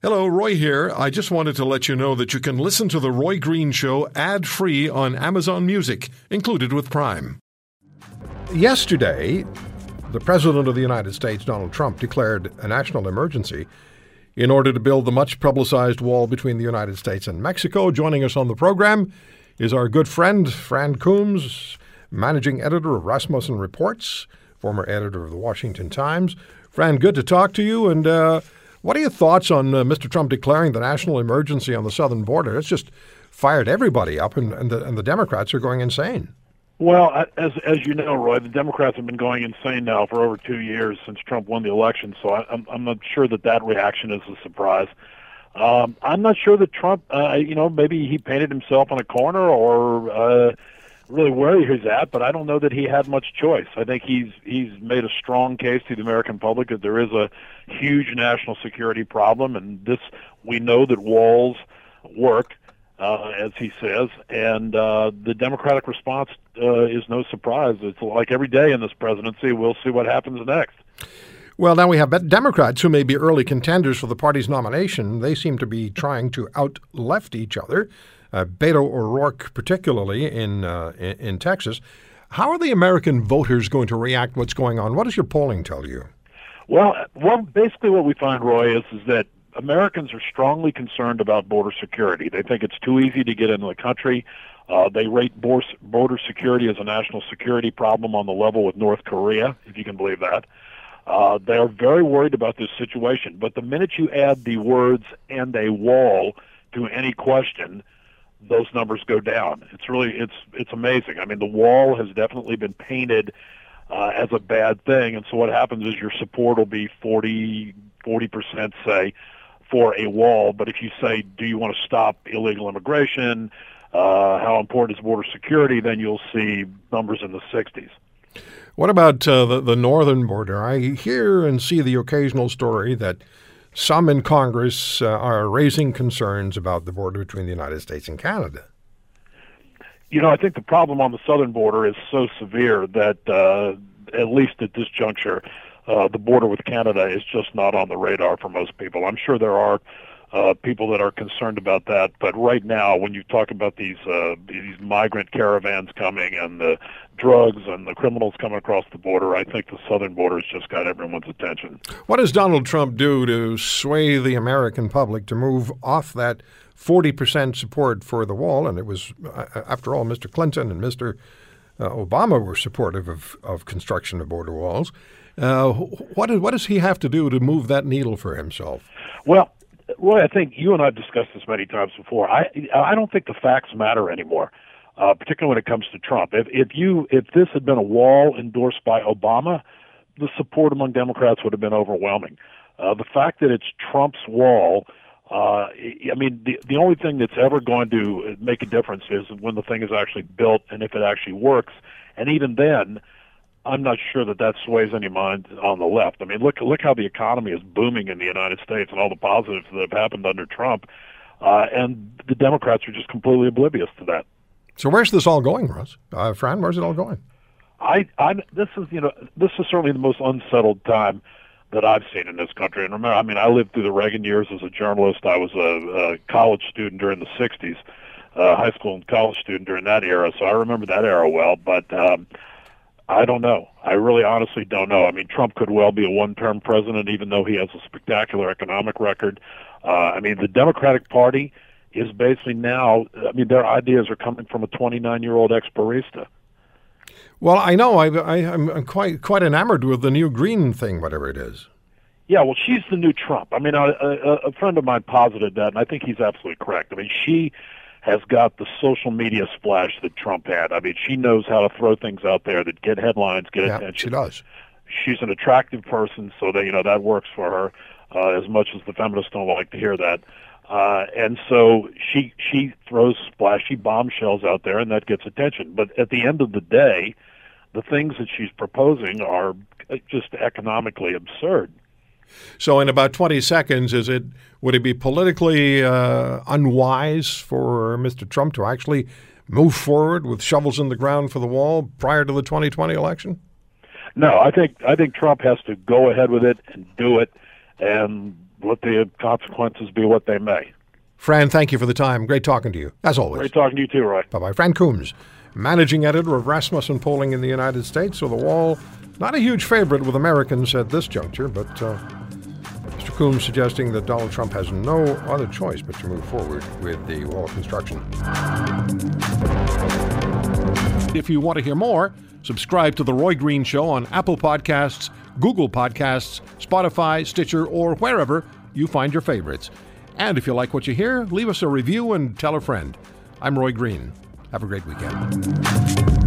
Hello, Roy here. I just wanted to let you know that you can listen to The Roy Green Show ad free on Amazon Music, included with Prime. Yesterday, the President of the United States, Donald Trump, declared a national emergency in order to build the much publicized wall between the United States and Mexico. Joining us on the program is our good friend, Fran Coombs, managing editor of Rasmussen Reports, former editor of the Washington Times. Fran, good to talk to you. And, uh, what are your thoughts on uh, Mr. Trump declaring the national emergency on the southern border? It's just fired everybody up, and, and, the, and the Democrats are going insane. Well, as as you know, Roy, the Democrats have been going insane now for over two years since Trump won the election. So I, I'm I'm not sure that that reaction is a surprise. Um, I'm not sure that Trump, uh, you know, maybe he painted himself in a corner or uh, really where he's at, but I don't know that he had much choice. I think he's he's made a strong case to the American public that there is a huge national security problem, and this we know that walls work, uh, as he says, and uh, the Democratic response uh, is no surprise. It's like every day in this presidency, we'll see what happens next. Well, now we have Democrats who may be early contenders for the party's nomination. They seem to be trying to out left each other uh, Beto O'Rourke, particularly in, uh, in, in Texas. How are the American voters going to react? What's going on? What does your polling tell you? Well, well, basically, what we find, Roy, is is that Americans are strongly concerned about border security. They think it's too easy to get into the country. Uh, they rate border security as a national security problem on the level with North Korea, if you can believe that. Uh, they are very worried about this situation. But the minute you add the words and a wall to any question, those numbers go down. It's really it's it's amazing. I mean, the wall has definitely been painted uh, as a bad thing, and so what happens is your support will be 40 percent, say, for a wall. But if you say, do you want to stop illegal immigration? Uh, how important is border security? Then you'll see numbers in the 60s. What about uh, the, the northern border? I hear and see the occasional story that some in Congress uh, are raising concerns about the border between the United States and Canada. You know, I think the problem on the southern border is so severe that, uh, at least at this juncture, uh, the border with Canada is just not on the radar for most people. I'm sure there are uh, people that are concerned about that. But right now, when you talk about these uh, these migrant caravans coming and the drugs and the criminals coming across the border, I think the southern border has just got everyone's attention. What does Donald Trump do to sway the American public to move off that 40% support for the wall? And it was, uh, after all, Mr. Clinton and Mr. Uh, Obama were supportive of, of construction of border walls. Uh, what, what does he have to do to move that needle for himself? Well, Roy, I think you and I've discussed this many times before. I I don't think the facts matter anymore, uh, particularly when it comes to Trump. If if you if this had been a wall endorsed by Obama, the support among Democrats would have been overwhelming. Uh, the fact that it's Trump's wall, uh, I mean, the the only thing that's ever going to make a difference is when the thing is actually built and if it actually works. And even then, I'm not sure that that sways any mind on the left. I mean, look look how the economy is booming in the United States and all the positives that have happened under Trump, uh, and the Democrats are just completely oblivious to that. So where's this all going, Russ? Uh, Fran, where's it all going? I, I this is you know this is certainly the most unsettled time that I've seen in this country. And remember, I mean, I lived through the Reagan years as a journalist. I was a, a college student during the '60s, uh, high school and college student during that era, so I remember that era well. But um, I don't know. I really honestly don't know. I mean, Trump could well be a one-term president, even though he has a spectacular economic record. Uh, I mean, the Democratic Party is basically now. I mean, their ideas are coming from a 29-year-old ex-barista. Well, I know. I, I, I'm quite quite enamored with the new green thing, whatever it is. Yeah, well, she's the new Trump. I mean, a, a, a friend of mine posited that, and I think he's absolutely correct. I mean, she has got the social media splash that Trump had. I mean, she knows how to throw things out there that get headlines, get yeah, attention. She does. She's an attractive person, so that you know that works for her. Uh, as much as the feminists don't like to hear that, uh, and so she she throws splashy bombshells out there, and that gets attention. But at the end of the day, the things that she's proposing are just economically absurd. So, in about 20 seconds, is it would it be politically uh, unwise for Mr. Trump to actually move forward with shovels in the ground for the wall prior to the 2020 election? No, I think I think Trump has to go ahead with it and do it, and let the consequences be what they may. Fran, thank you for the time. Great talking to you, as always. Great talking to you too, Roy. Bye bye. Fran Coombs, managing editor of Rasmussen Polling in the United States. So the wall, not a huge favorite with Americans at this juncture, but uh, Mr. Coombs suggesting that Donald Trump has no other choice but to move forward with the wall construction. If you want to hear more, subscribe to The Roy Green Show on Apple Podcasts, Google Podcasts, Spotify, Stitcher, or wherever you find your favorites. And if you like what you hear, leave us a review and tell a friend. I'm Roy Green. Have a great weekend.